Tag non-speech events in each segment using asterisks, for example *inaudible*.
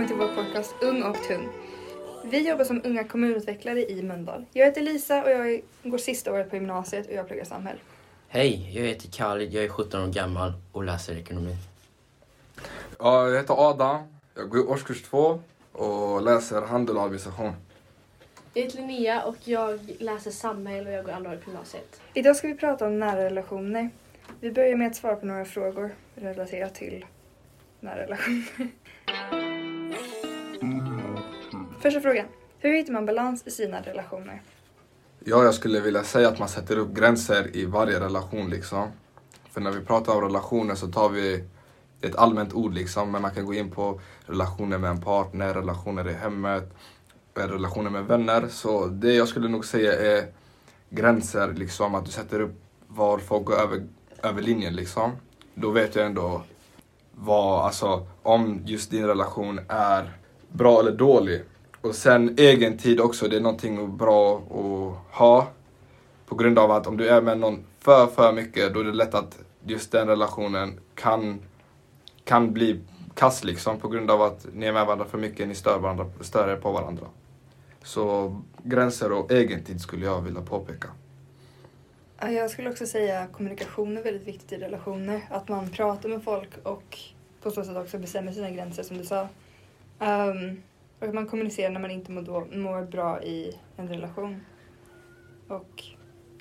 välkommen till vår podcast Ung och tung. Vi jobbar som unga kommunutvecklare i Mölndal. Jag heter Lisa och jag går sista året på gymnasiet och jag pluggar samhäll. Hej, jag heter Khalid, jag är 17 år gammal och läser ekonomi. Ja, jag heter Adam. Jag går i årskurs två och läser handel och administration. Jag heter Linnea och jag läser samhäll och jag går andra året på gymnasiet. Idag ska vi prata om nära relationer. Vi börjar med att svara på några frågor relaterat till nära relationer. Första frågan. Hur hittar man balans i sina relationer? Ja, jag skulle vilja säga att man sätter upp gränser i varje relation liksom. För när vi pratar om relationer så tar vi ett allmänt ord liksom, men man kan gå in på relationer med en partner, relationer i hemmet, eh, relationer med vänner. Så det jag skulle nog säga är gränser, liksom att du sätter upp var folk går över, över linjen liksom. Då vet jag ändå vad, alltså om just din relation är bra eller dålig. Och sen egen tid också, det är någonting bra att ha. På grund av att om du är med någon för, för mycket, då är det lätt att just den relationen kan, kan bli kass liksom. På grund av att ni är med varandra för mycket, ni stör, varandra, stör er på varandra. Så gränser och egen tid skulle jag vilja påpeka. Jag skulle också säga att kommunikation är väldigt viktigt i relationer. Att man pratar med folk och på så sätt också bestämmer sina gränser som du sa. Um, och man kommunicerar när man inte mår, då, mår bra i en relation. Och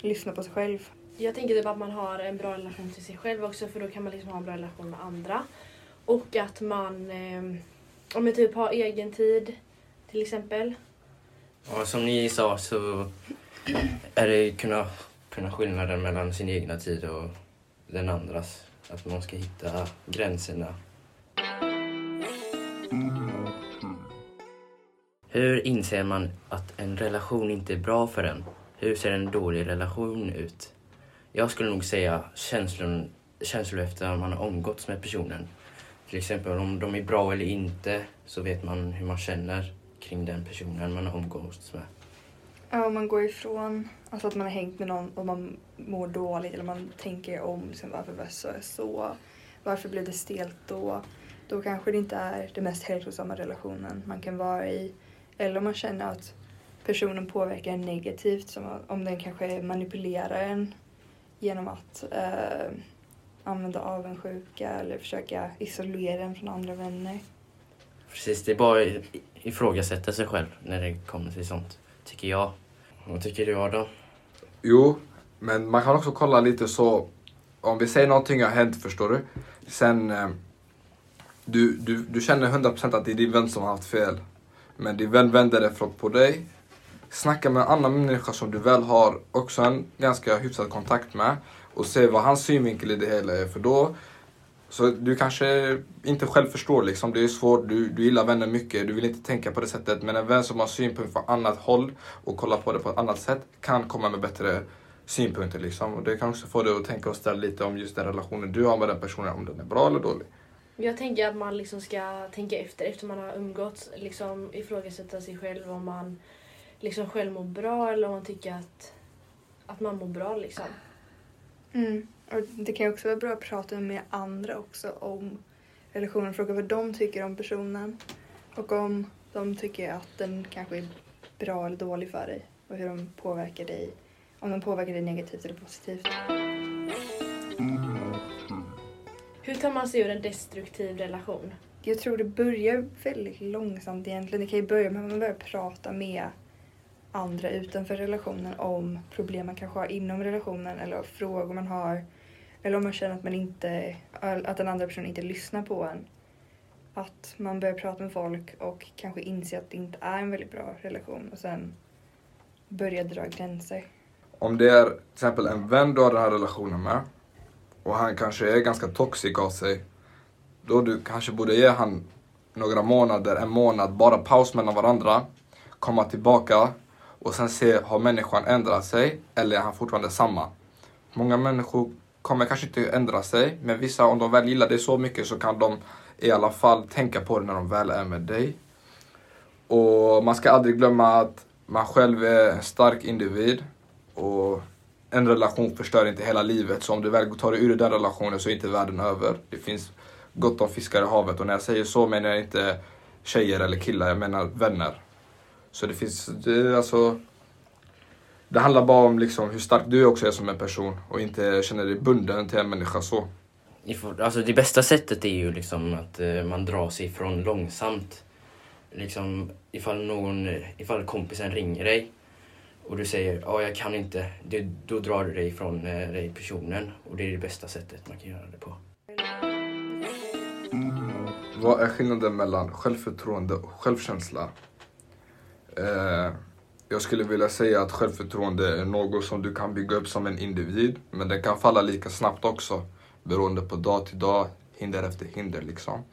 lyssna på sig själv. Jag tänker typ att man har en bra relation till sig själv också för då kan man liksom ha en bra relation med andra. Och att man eh, om man typ har egen tid till exempel. Och som ni sa så är det kunna, kunna skillnaden mellan sin egna tid och den andras. Att man ska hitta gränserna. Hur inser man att en relation inte är bra för en? Hur ser en dålig relation ut? Jag skulle nog säga känslor, känslor efter att man har omgåtts med personen. Till exempel om de är bra eller inte så vet man hur man känner kring den personen man har omgåtts med. Ja, om man går ifrån, alltså att man har hängt med någon och man mår dåligt eller man tänker om liksom, varför var så, så? Varför blev det stelt då? Då kanske det inte är den mest hälsosamma relationen man kan vara i. Eller om man känner att personen påverkar en negativt, som om den kanske manipulerar en genom att eh, använda avundsjuka eller försöka isolera en från andra vänner. Precis, det är bara att ifrågasätta sig själv när det kommer till sånt, tycker jag. Vad tycker du Adam? Jo, men man kan också kolla lite så, om vi säger någonting har hänt, förstår du? Sen, eh, du, du, du känner 100% att det är din vän som har haft fel. Men din vän vänder det på dig. Snacka med en annan människa som du väl har också en ganska hyfsad kontakt med. Och se vad hans synvinkel i det hela är. För då, så du kanske inte själv förstår liksom. Det är svårt, du, du gillar vänner mycket, du vill inte tänka på det sättet. Men en vän som har synpunkter från annat håll och kollar på det på ett annat sätt kan komma med bättre synpunkter liksom. Och det kan också få dig att tänka och ställa lite om just den relationen du har med den personen, om den är bra eller dålig. Jag tänker att man liksom ska tänka efter efter man har umgåtts. Liksom ifrågasätta sig själv om man liksom själv mår bra eller om man tycker att, att man mår bra liksom. Mm. Och det kan ju också vara bra att prata med andra också om relationen. Fråga vad de tycker om personen. Och om de tycker att den kanske är bra eller dålig för dig. Och hur de påverkar dig. Om de påverkar dig negativt eller positivt. Hur tar man sig ur en destruktiv relation? Jag tror det börjar väldigt långsamt egentligen. Det kan ju börja med att man börjar prata med andra utanför relationen om problem man kanske har inom relationen eller frågor man har. Eller om man känner att man inte, att den andra personen inte lyssnar på en. Att man börjar prata med folk och kanske inse att det inte är en väldigt bra relation och sen börja dra gränser. Om det är till exempel en vän du har den här relationen med och han kanske är ganska toxic av sig. Då du kanske borde ge han några månader, en månad, bara paus mellan varandra. Komma tillbaka och sen se, har människan ändrat sig eller är han fortfarande samma? Många människor kommer kanske inte ändra sig, men vissa om de väl gillar dig så mycket så kan de i alla fall tänka på det när de väl är med dig. Och man ska aldrig glömma att man själv är en stark individ och en relation förstör inte hela livet. Så om du väl tar dig ur den relationen så är inte världen över. Det finns gott om fiskar i havet och när jag säger så menar jag inte tjejer eller killar, jag menar vänner. Så det finns, det, alltså, det handlar bara om liksom hur stark du också är som en person och inte känner dig bunden till en människa så. Alltså det bästa sättet är ju liksom att eh, man drar sig ifrån långsamt. Liksom ifall någon, ifall kompisen ringer dig och du säger ja jag kan inte, det, då drar du dig ifrån eh, dig personen och det är det bästa sättet man kan göra det på. Mm. Vad är skillnaden mellan självförtroende och självkänsla? Eh, jag skulle vilja säga att självförtroende är något som du kan bygga upp som en individ, men det kan falla lika snabbt också beroende på dag till dag, hinder efter hinder liksom.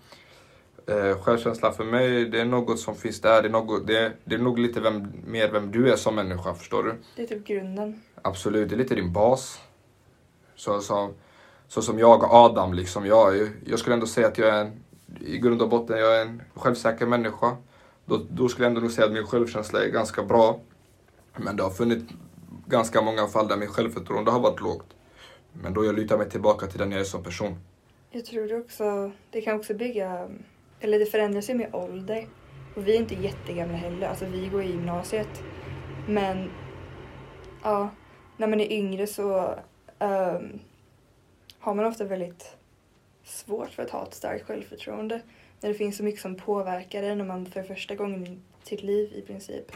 Eh, självkänsla för mig, det är något som finns där. Det är, något, det det är nog lite vem, mer vem du är som människa, förstår du? Det är typ grunden. Absolut, det är lite din bas. Så som, så som jag och Adam, liksom, jag, jag skulle ändå säga att jag är en, i grund och botten, jag är en självsäker människa. Då, då skulle jag ändå nog säga att min självkänsla är ganska bra. Men det har funnits ganska många fall där min självförtroende har varit lågt. Men då jag lutar mig tillbaka till den jag är som person. Jag tror det också, det kan också bygga, eller det förändras ju med ålder. Och vi är inte jättegamla heller, alltså vi går i gymnasiet. Men ja, när man är yngre så um, har man ofta väldigt svårt för att ha ett starkt självförtroende. När det finns så mycket som påverkar en när man för första gången i sitt liv i princip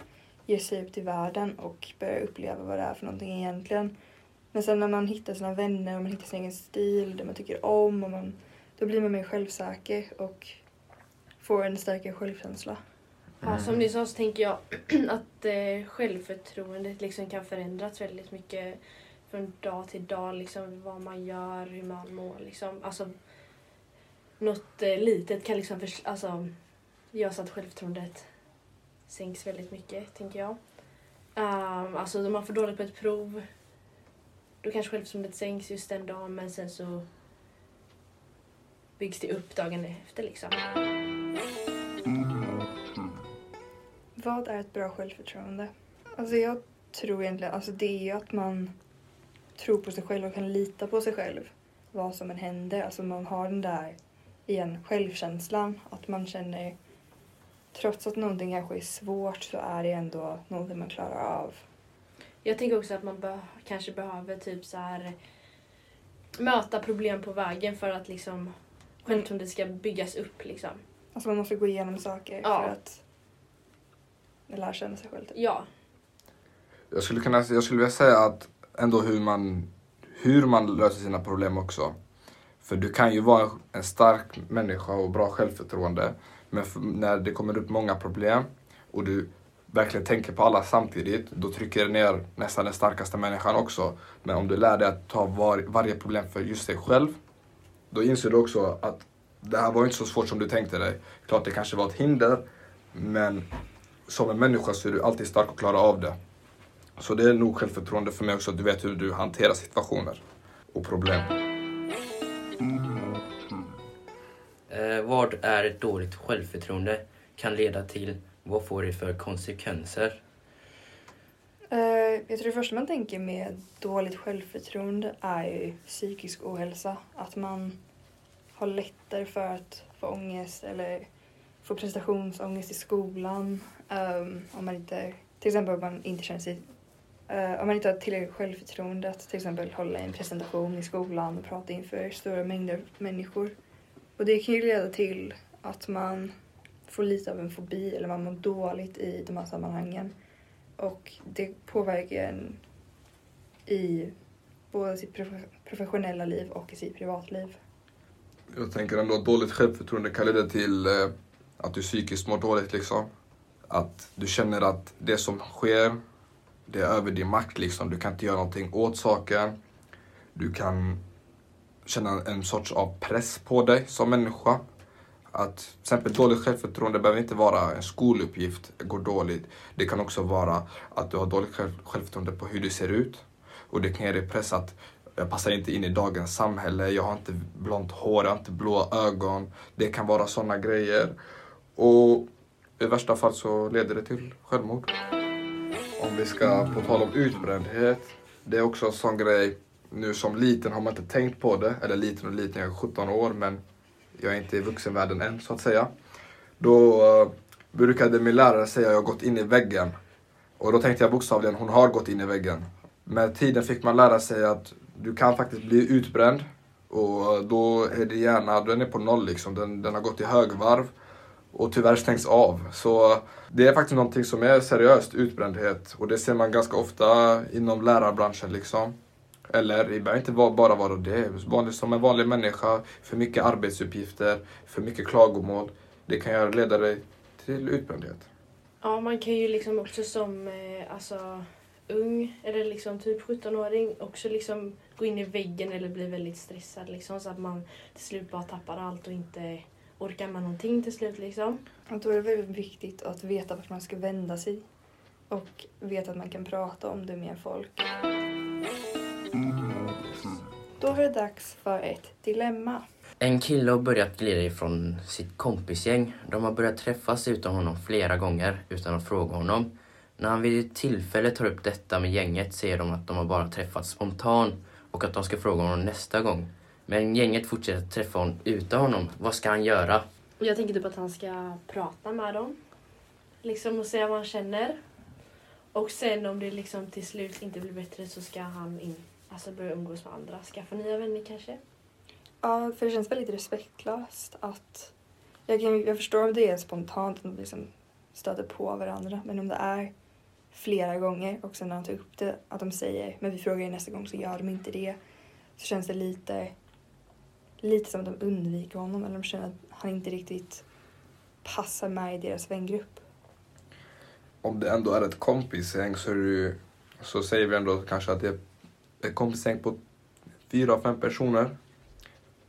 ger sig ut i världen och börjar uppleva vad det är för någonting egentligen. Men sen när man hittar sina vänner och man hittar sin egen stil, det man tycker om, och man, då blir man mer självsäker och får en starkare självkänsla. Ja, som ni sa så tänker jag *clears throat* att eh, självförtroendet liksom kan förändras väldigt mycket från dag till dag. Liksom, vad man gör, hur man mår. Liksom. Alltså, något eh, litet kan liksom förs- alltså, göra så att självförtroendet sänks väldigt mycket, tänker jag. Um, alltså om man får dåligt på ett prov då kanske självförtroendet sänks just den dagen men sen så byggs det upp dagen efter liksom. Vad är ett bra självförtroende? Alltså jag tror egentligen, alltså det är ju att man tror på sig själv och kan lita på sig själv. Vad som än händer. Alltså man har den där igen, självkänslan. Att man känner, trots att någonting kanske är svårt så är det ändå någonting man klarar av. Jag tänker också att man bör, kanske behöver typ så här möta problem på vägen för att liksom självförtroendet ska byggas upp liksom. Alltså man måste gå igenom saker Ja. för att lära känna sig själv. Typ. Ja, Jag skulle, kunna, jag skulle vilja säga att ändå hur man, hur man löser sina problem också. För du kan ju vara en stark människa och bra självförtroende. Men när det kommer upp många problem och du verkligen tänker på alla samtidigt, då trycker det ner nästan den starkaste människan också. Men om du lär dig att ta var, varje problem för just dig själv, då inser du också att det här var inte så svårt som du tänkte dig. Klart det kanske var ett hinder, men som en människa så är du alltid stark och klarar av det. Så det är nog självförtroende för mig också, att du vet hur du hanterar situationer och problem. Eh, vad är ett dåligt självförtroende? Kan leda till? Vad får det för konsekvenser? Eh, jag tror det första man tänker med dåligt självförtroende är ju psykisk ohälsa. Att man har lättare för att få ångest eller få prestationsångest i skolan. Um, om man inte, till exempel om man inte känner sig uh, om man inte har tillräckligt självförtroende att till exempel hålla en presentation i skolan och prata inför stora mängder människor. Och det kan ju leda till att man får lite av en fobi eller man mår dåligt i de här sammanhangen. Och det påverkar en i både sitt professionella liv och i sitt privatliv. Jag tänker ändå att dåligt självförtroende kan leda till eh, att du psykiskt mår dåligt liksom. Att du känner att det som sker, det är över din makt liksom. Du kan inte göra någonting åt saken. Du kan känna en sorts av press på dig som människa. Att till exempel dåligt självförtroende behöver inte vara en skoluppgift, går dåligt. Det kan också vara att du har dåligt självförtroende på hur du ser ut. Och det kan ge dig press att jag passar inte in i dagens samhälle, jag har inte blont hår, jag har inte blåa ögon. Det kan vara sådana grejer. Och i värsta fall så leder det till självmord. Om vi ska på tal om utbrändhet. Det är också en sån grej. Nu som liten har man inte tänkt på det. Eller liten och liten, jag är 17 år men jag är inte i vuxenvärlden än så att säga. Då uh, brukade min lärare säga att jag gått in i väggen. Och då tänkte jag bokstavligen, hon har gått in i väggen. Med tiden fick man lära sig att du kan faktiskt bli utbränd. Och då är det gärna, den är på noll liksom. Den, den har gått i högvarv och tyvärr stängs av. Så det är faktiskt någonting som är seriöst, utbrändhet. Och det ser man ganska ofta inom lärarbranschen liksom. Eller det behöver inte bara vara det. Vanligt, som en vanlig människa, för mycket arbetsuppgifter, för mycket klagomål. Det kan leda dig till utbrändhet. Ja, man kan ju liksom också som eh, alltså, ung, eller liksom typ 17-åring, också liksom gå in i väggen eller bli väldigt stressad liksom, så att man till slut bara tappar allt och inte orkar med någonting till slut liksom. Och då är det väldigt viktigt att veta vart man ska vända sig. Och veta att man kan prata om det med folk. Då var det dags för ett dilemma. En kille har börjat glida ifrån sitt kompisgäng. De har börjat träffas utan honom flera gånger utan att fråga honom. När han vid ett tillfälle tar upp detta med gänget säger de att de har bara träffats spontant och att de ska fråga honom nästa gång. Men gänget fortsätter träffa honom utan honom. Vad ska han göra? Jag tänker typ att han ska prata med dem. Liksom och säga vad han känner. Och sen om det liksom till slut inte blir bättre så ska han in, alltså börja umgås med andra. Skaffa nya vänner kanske. Ja, för det känns väldigt respektlöst att... Jag, kan, jag förstår om det är spontant, att de liksom stöter på varandra. Men om det är flera gånger och sen när han tar upp det, att de säger men vi frågar ju nästa gång så gör de inte det. Så känns det lite, lite som att de undviker honom eller de känner att han inte riktigt passar med i deras vängrupp. Om det ändå är ett kompisgäng så, är det ju, så säger vi ändå kanske att det är ett kompisgäng på fyra, fem personer.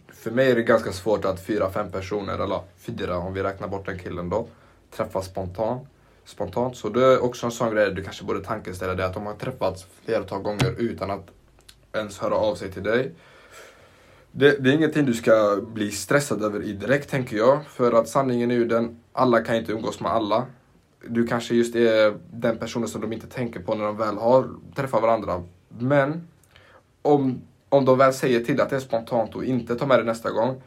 För mig är det ganska svårt att fyra, fem personer, eller fyra om vi räknar bort den killen då, träffas spontant spontant. Så det är också en sån grej du kanske borde tankeställa dig att de har träffats flertal gånger utan att ens höra av sig till dig. Det, det är ingenting du ska bli stressad över i direkt tänker jag. För att sanningen är ju den, alla kan inte umgås med alla. Du kanske just är den personen som de inte tänker på när de väl har träffat varandra. Men om, om de väl säger till att det är spontant och inte tar med det nästa gång.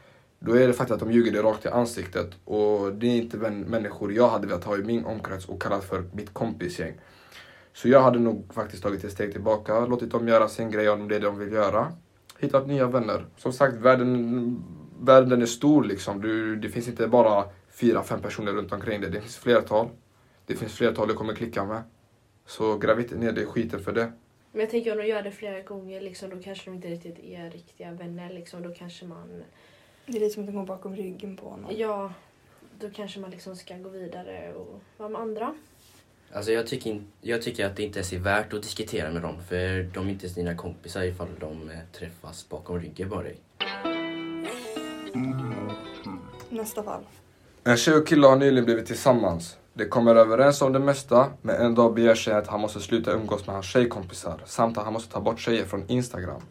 Då är det faktiskt att de ljuger dig rakt i ansiktet. Och det är inte människor jag hade velat ha i min omkrets och kallat för mitt kompisgäng. Så jag hade nog faktiskt tagit ett steg tillbaka, låtit dem göra sin grej om det är det de vill göra. Hittat nya vänner. Som sagt, världen, världen är stor liksom. Du, det finns inte bara fyra, fem personer runt omkring dig. Det finns flertal. Det finns flertal du kommer klicka med. Så gräv inte ner dig i skiten för det. Men jag tänker om de gör det flera gånger liksom, då kanske de inte riktigt är riktiga vänner. Liksom. Då kanske man, det är lite som att de går bakom ryggen på honom. ja, då kanske man liksom ska gå vidare och vara med andra. Alltså jag tycker, in, jag tycker att det inte ens är värt att diskutera med dem för de är inte dina kompisar ifall de eh, träffas bakom ryggen på dig. Nästa fall. En tjej och kille har nyligen blivit tillsammans. De kommer överens om det mesta, men en dag begär tjejen att han måste sluta umgås med hans tjejkompisar samt att han måste ta bort tjejer från Instagram.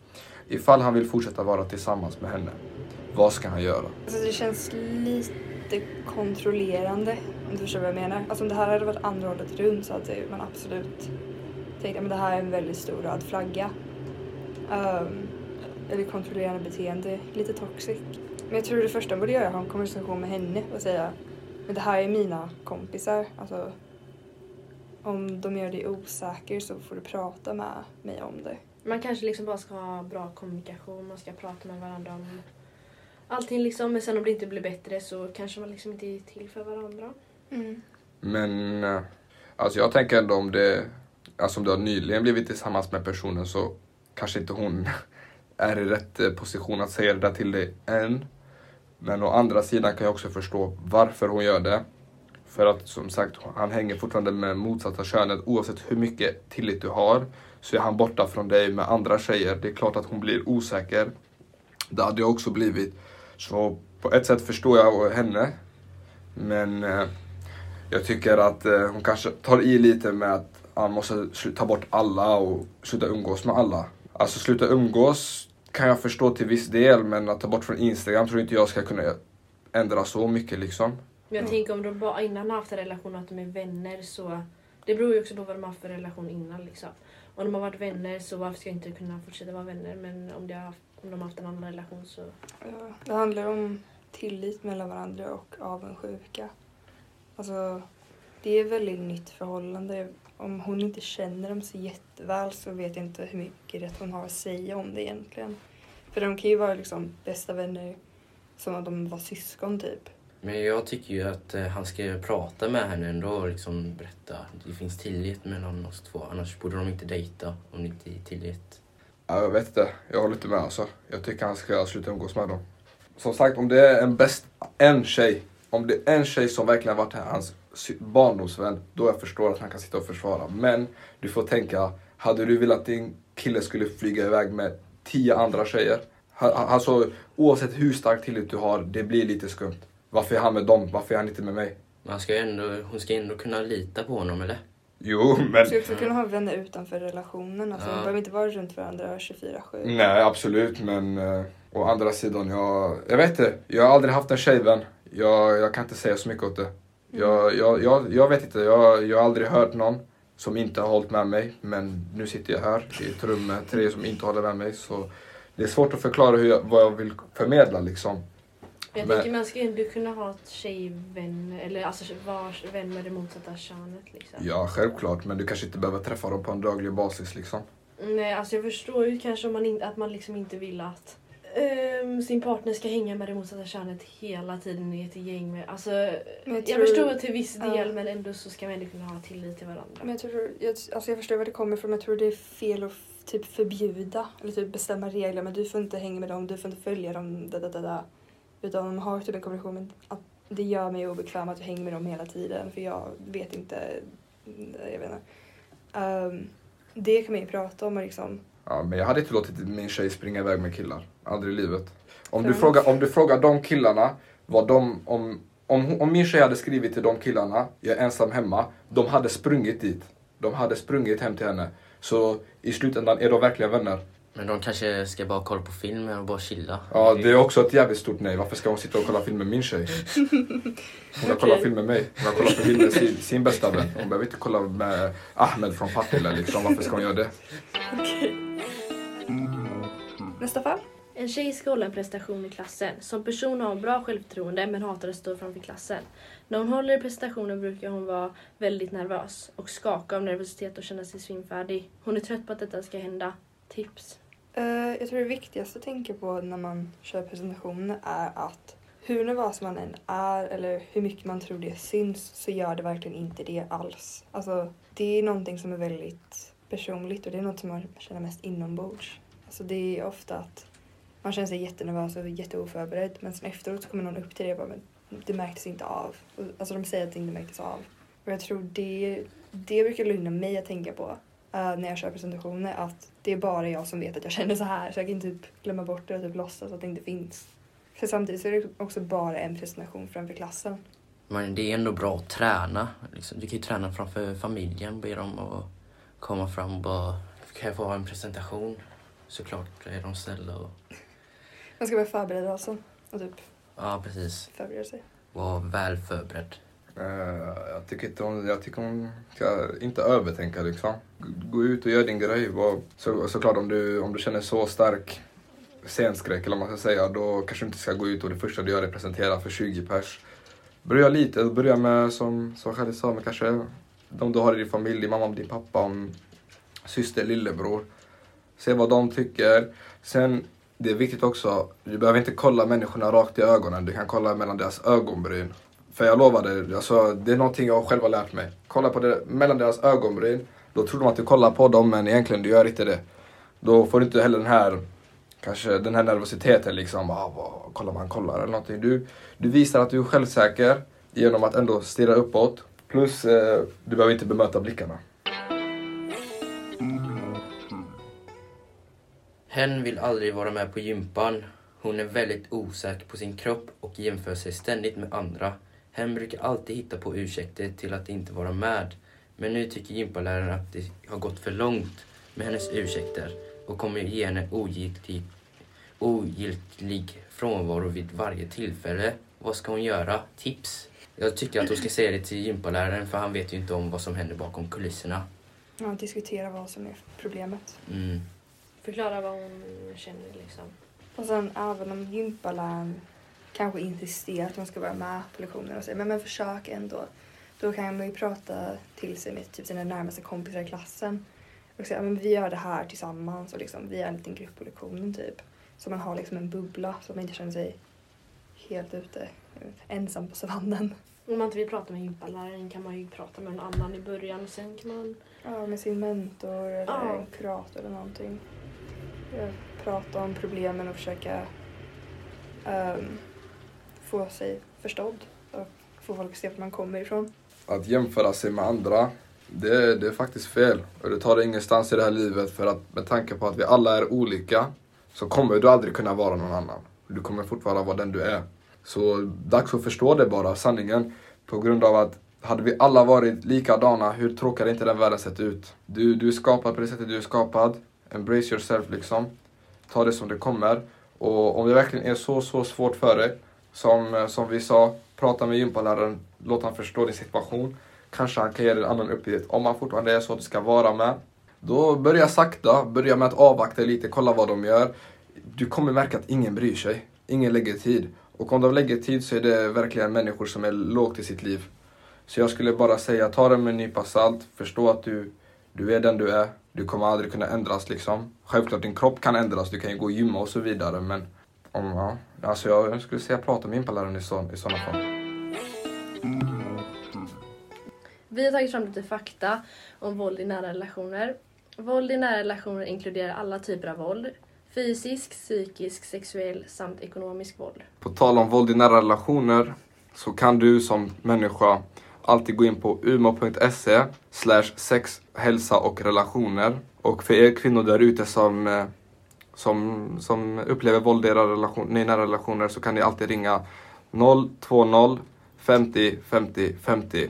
Ifall han vill fortsätta vara tillsammans med henne. Vad ska han göra? Alltså det känns lite kontrollerande om du förstår vad jag menar. Alltså om det här hade varit andra hållet runt så hade man absolut tänkt att det här är en väldigt stor röd flagga. Um, eller kontrollerande beteende, lite toxic. Men jag tror det första man borde göra är att ha en konversation med henne och säga men det här är mina kompisar. Alltså, om de gör dig osäker så får du prata med mig om det. Man kanske liksom bara ska ha bra kommunikation, man ska prata med varandra om allting liksom. Men sen om det inte blir bättre så kanske man liksom inte är till för varandra. Men eh, alltså jag tänker ändå om det, alltså om du har nyligen blivit tillsammans med personen så kanske inte hon *laughs* är i rätt eh, position att säga det där till dig än. Men å andra sidan kan jag också förstå varför hon gör det. För att som sagt, han hänger fortfarande med motsatta könet. Oavsett hur mycket tillit du har så är han borta från dig med andra tjejer. Det är klart att hon blir osäker. Det hade jag också blivit. Så på ett sätt förstår jag henne. Men eh, jag tycker att eh, hon kanske tar i lite med att han måste ta bort alla och sluta umgås med alla. Alltså sluta umgås kan jag förstå till viss del men att ta bort från Instagram tror inte jag ska kunna ändra så mycket liksom. Men jag tänker om de bara innan har haft en relation och att de är vänner så... Det beror ju också på vad de har haft för relation innan liksom. Om de har varit vänner så varför ska jag inte kunna fortsätta vara vänner? Men om, de har haft, om de har haft en annan relation så... Ja, det handlar om tillit mellan varandra och avundsjuka. Alltså, det är ett väldigt nytt förhållande. Om hon inte känner dem så jätteväl så vet jag inte hur mycket rätt hon har att säga om det egentligen. För de kan ju vara liksom bästa vänner som om de var syskon typ. Men jag tycker ju att eh, han ska prata med henne ändå och liksom berätta. Det finns tillit mellan oss två. Annars borde de inte dejta om det inte är tillit. Ja, jag vet inte. Jag håller inte med alltså. Jag tycker han ska sluta umgås med dem. Som sagt, om det är en bäst, en tjej. Om det är en tjej som verkligen har varit hans barndomsvän, då jag förstår att han kan sitta och försvara. Men du får tänka, hade du velat att din kille skulle flyga iväg med tio andra tjejer? Alltså, oavsett hur stark tillit du har, det blir lite skumt. Varför är han med dem? Varför är han inte med mig? Men han ska ändå, hon ska ändå kunna lita på honom, eller? Jo, Man men... ska också kunna ha vänner utanför relationen. Alltså, Ja. De behöver inte vara runt varandra 24-7. Nej, absolut, men uh, å andra sidan, jag, jag vet inte. Jag har aldrig haft en tjejvän. Jag, jag kan inte säga så mycket åt det. Jag, jag, jag, jag vet inte, jag, jag har aldrig hört någon som inte har hållit med mig. Men nu sitter jag här i ett rum med tre som inte håller med mig. Så det är svårt att förklara hur jag, vad jag vill förmedla liksom. Jag Men- tänker man ska ändå kunna ha ett tjejvän, eller alltså vara vän med det motsatta könet liksom. Ja, självklart, men du kanske inte behöver träffa dem på en daglig basis liksom. Nej, alltså jag förstår ju kanske om man in, att man liksom inte vill att ehm, sin partner ska hänga med det motsatta könet hela tiden i ett gäng med, alltså Men jag, tror- förstår till viss del men ändå så ska man ändå kunna ha tillit till varandra. Men jag, tror, jag, alltså jag förstår var det kommer ifrån men jag tror det är fel att typ förbjuda eller typ bestämma regler. Men du får inte hänga med dem, du får inte följa dem. Da, da, da, da. Utan man har typ en konversation med att det gör mig obekväm att du hänger med dem hela tiden för jag vet inte. Jag vet inte. Ehm, det kan man ju prata om och liksom. Ja, men jag hade inte låtit min tjej springa iväg med killar. Aldrig i livet. Om du, frågar, om du frågar de killarna vad de... Om, om, om min tjej hade skrivit till de killarna, jag är ensam hemma, de hade sprungit dit. De hade sprungit hem till henne. Så i slutändan är de verkligen vänner. Men de kanske ska bara kolla på film och bara chilla. Ja, det är också ett jävligt stort nej. Varför ska hon sitta och kolla film med min tjej? Hon har kollat film med mig. Hon har kollat på film med sin, sin bästa vän. Hon behöver inte kolla med Ahmed från Partille liksom. Varför ska hon göra det? Nästa fall. En tjej ska hålla en prestation i klassen. Som person har hon bra självförtroende men hatar att stå framför klassen. När hon håller i presentationen brukar hon vara väldigt nervös och skaka av nervositet och känna sig svimfärdig. Hon är trött på att detta ska hända. Tips. Eh, jag tror det viktigaste att tänka på när man kör presentationer är att hur nervös man än är eller hur mycket man tror det syns så gör det verkligen inte det alls. Alltså, det är någonting som är väldigt personligt och det är något som man känner mest inombords. Alltså, det är ofta att man känner sig jättenervös och jätteoförberedd men sen efteråt så kommer någon upp till det och bara men det märktes inte av. Alltså de säger att det inte märktes av. Och jag tror det, det brukar lugna mig att tänka på eh, när jag kör presentationer att det är bara jag som vet att jag känner så här så jag kan typ glömma bort det och typ låtsas att det inte finns. För samtidigt så är det också bara en presentation framför klassen. Men det är ändå bra att träna. Liksom, du kan ju träna framför familjen, be dem att komma fram och bara kan jag få ha en presentation? Såklart är de snälla och Man ska vara förberedd alltså och typ ja precis, förbereda sig. vara väl förberedd. Eh, jag tycker inte hon, jag tycker hon ska inte övertänka liksom. Gå ut och gör din grej. Så, såklart om du, om du känner så stark scenskräck eller vad man ska säga, då kanske du inte ska gå ut och det första du gör är presentera för 20 pers. Börja lite, börja med som, som Khalid sa, med kanske de du har i din familj, din mamma, din pappa, om syster, lillebror. Se vad de tycker. Sen, det är viktigt också, du behöver inte kolla människorna rakt i ögonen, du kan kolla mellan deras ögonbryn. För jag lovar dig, alltså, det är någonting jag själv har lärt mig. Kolla på det mellan deras ögonbryn, då tror de att du kollar på dem men egentligen du gör inte det. Då får du inte heller den här, kanske den här nervositeten liksom, ah, vad, kolla vad han kollar eller någonting. Du, du visar att du är självsäker genom att ändå stirra uppåt. Plus, eh, du behöver inte bemöta blickarna. Hen vill aldrig vara med på gympan. Hon är väldigt osäker på sin kropp och jämför sig ständigt med andra. Hen brukar alltid hitta på ursäkter till att inte vara med. Men nu tycker gympaläraren att det har gått för långt med hennes ursäkter och kommer ge henne ogiltig, ogiltig frånvaro vid varje tillfälle. Vad ska hon göra? Tips? Jag tycker att hon ska säga det till gympaläraren för han vet ju inte om vad som händer bakom kulisserna. Ja, diskutera vad som är problemet. Mm. Förklara vad hon känner liksom. Och sen även om gympaläraren kanske insisterar att man ska vara med på lektionerna och säger men, men försök ändå. då kan man ju prata till sig med typ sina närmaste kompisar i klassen. Och säga men vi gör det här tillsammans och liksom, vi är en liten grupp på lektionen typ. Så man har liksom en bubbla så man inte känner sig helt ute, ensam på savannen. Om man inte vill prata med gympaläraren kan man ju prata med någon annan i början och sen kan man... Ja, med sin mentor eller Ja. en kurator eller någonting. Prata om problemen och försöka ehm, få sig förstådd och få folk att se vart man kommer ifrån. Att jämföra sig med andra, det, det är faktiskt fel. Och det tar dig ingenstans i det här livet för att med tanke på att vi alla är olika så kommer du aldrig kunna vara någon annan. Du kommer fortfarande vara den du är. Så dags att förstå det bara, sanningen. På grund av att hade vi alla varit likadana, hur tråkig hade inte den världen sett ut? Du, du är skapad på det sättet du är skapad. Embrace yourself liksom. Ta det som det kommer. Och om det verkligen är så, så svårt för dig, som, eh, som vi sa, prata med gympaläraren, låt han förstå din situation. Kanske han kan ge dig en annan uppgift. Om han fortfarande är så att du ska vara med, då börja sakta, börja med att avvakta lite, kolla vad de gör. Du kommer märka att ingen bryr sig. Ingen lägger tid. Och om de lägger tid så är det verkligen människor som är lågt i sitt liv. Så jag skulle bara säga, ta det med en nypa salt, förstå att du, du är den du är. Du kommer aldrig kunna ändras liksom. Självklart din kropp kan ändras, du kan ju gå och gymma och så vidare men om, ja, alltså jag skulle säga prata med gympaläraren i, så, i sådana fall. Vi har tagit fram lite fakta om våld i nära relationer. Våld i nära relationer inkluderar alla typer av våld. Fysisk, psykisk, sexuell samt ekonomisk våld. På tal om våld i nära relationer så kan du som människa alltid gå in på umo.se slash sex, hälsa och relationer. Och för er kvinnor där ute som, eh, som, som upplever våld i era relation, i nära relationer så kan ni alltid ringa 020 50 50 50.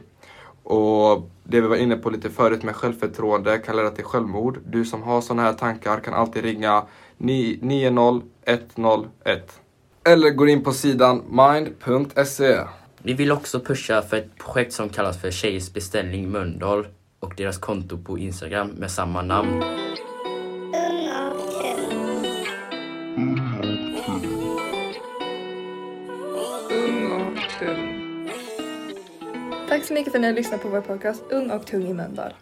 Och det vi var inne på lite förut med självförtroende kan leda till självmord. Du som har sådana här tankar kan alltid ringa 90101. Eller gå in på sidan mind.se. Vi vill också pusha för ett projekt som kallas för Tjejers beställning Mölndal och deras konto på Instagram med samma namn. Tack så mycket för att ni har lyssnat på vår podcast Ung och tung i Mölndal.